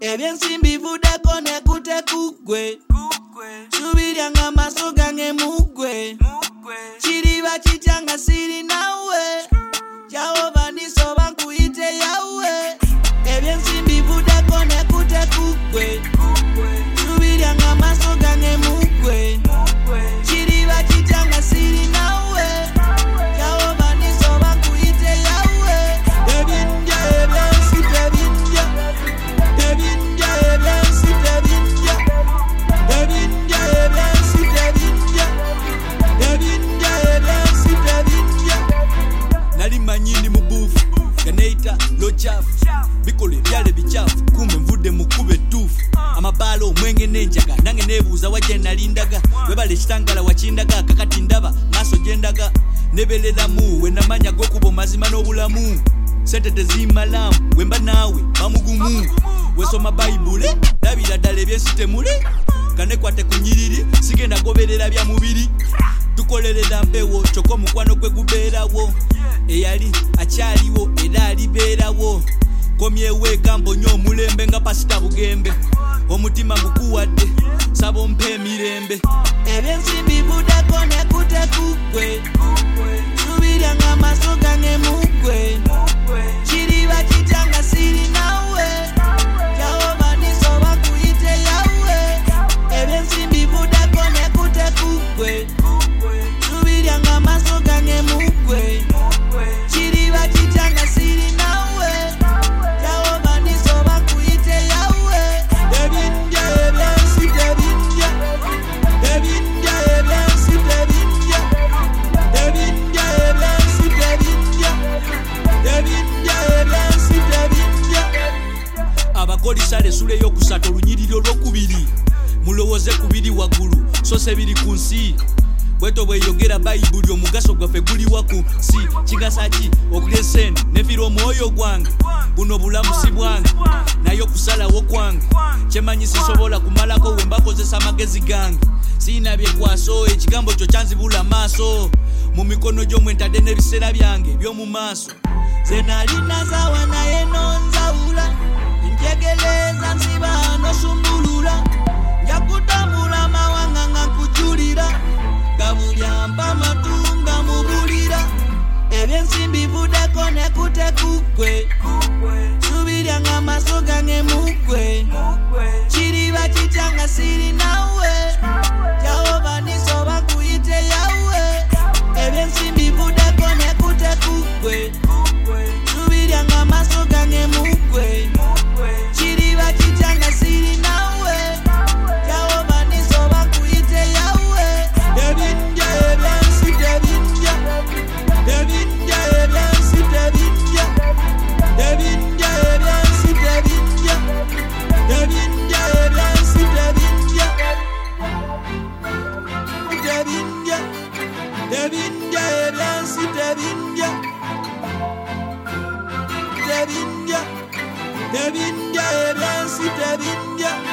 ebyensimbi vuddako ne kutekugwe Kukwe subiryanga amaaso gange mugwe. Mukwe kiriba kitya nga siri bikola ebyalo bikyafu kumbe nvudde mu kkuba ettuufu amabaala omwenge n'enjaga nange neebuuza wajja nalindaga. Webala ekitangala wakindaga kakati ndaba maaso gye ndaga. Nebereramu we namanya gokuba mazima n'obulamu. Sente tezimalamu wemba naawe bamugumu. Wesoma bayibule labira ddala ebyensi temule kanekwate ku nyiriri sigenda goberera bya mubiri. Tukolerera mpewo kyokka omukwano gwe gubeerawo. Eyali akyaliwo era alibeerawo komyewo egambo nyo omulembe nga pasita bugembe. Omutima gukuwadde saba ompa emirembe ebyensimbi lesula eyokusatu olunyiriri olwokubiri. Mulowooze kubiri waggulu so se biri ku nsi. Bweto bweyogera bayibuli omugaso gwaffe guliwa ku nsi. Kigasa ki? Okulya esente nefira omwoyo gwange. Buno bulamusi bwange naye okusalawo kwange. Kyemanyi sisobola kumalako we mbakozesa amagezi gange. Siina byekwaso ekigambo kyo kyanzibula maaso mu mikono gy'omwentadde n'ebiseera byange by'omu maaso. Ze nalina zawa naye nonzawula India.